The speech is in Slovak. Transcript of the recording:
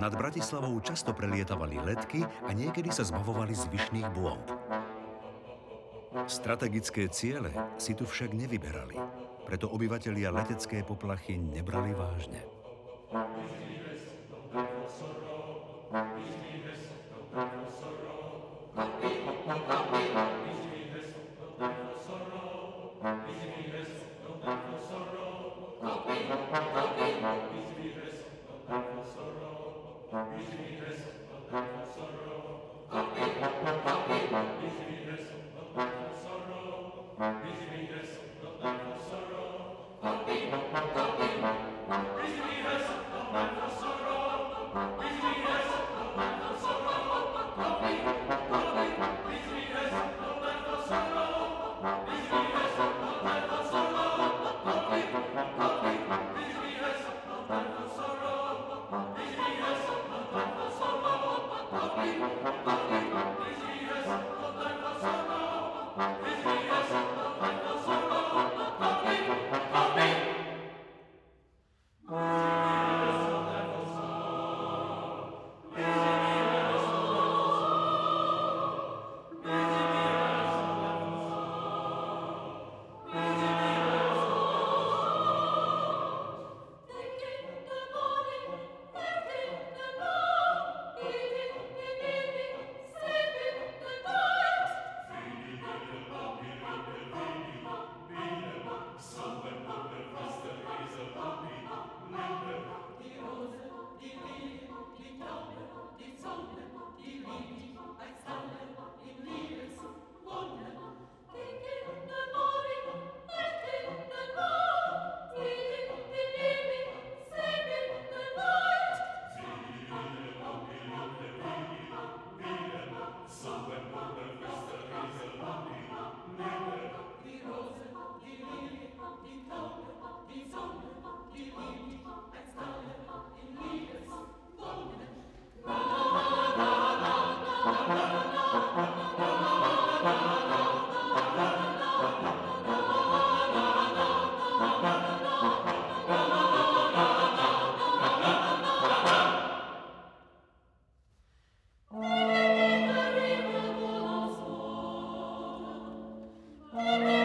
Nad Bratislavou často prelietavali letky a niekedy sa zbavovali zvyšných bomb. Strategické ciele si tu však nevyberali, preto obyvatelia letecké poplachy nebrali vážne. Thank. Jesus, the of sorrow, Amen. Música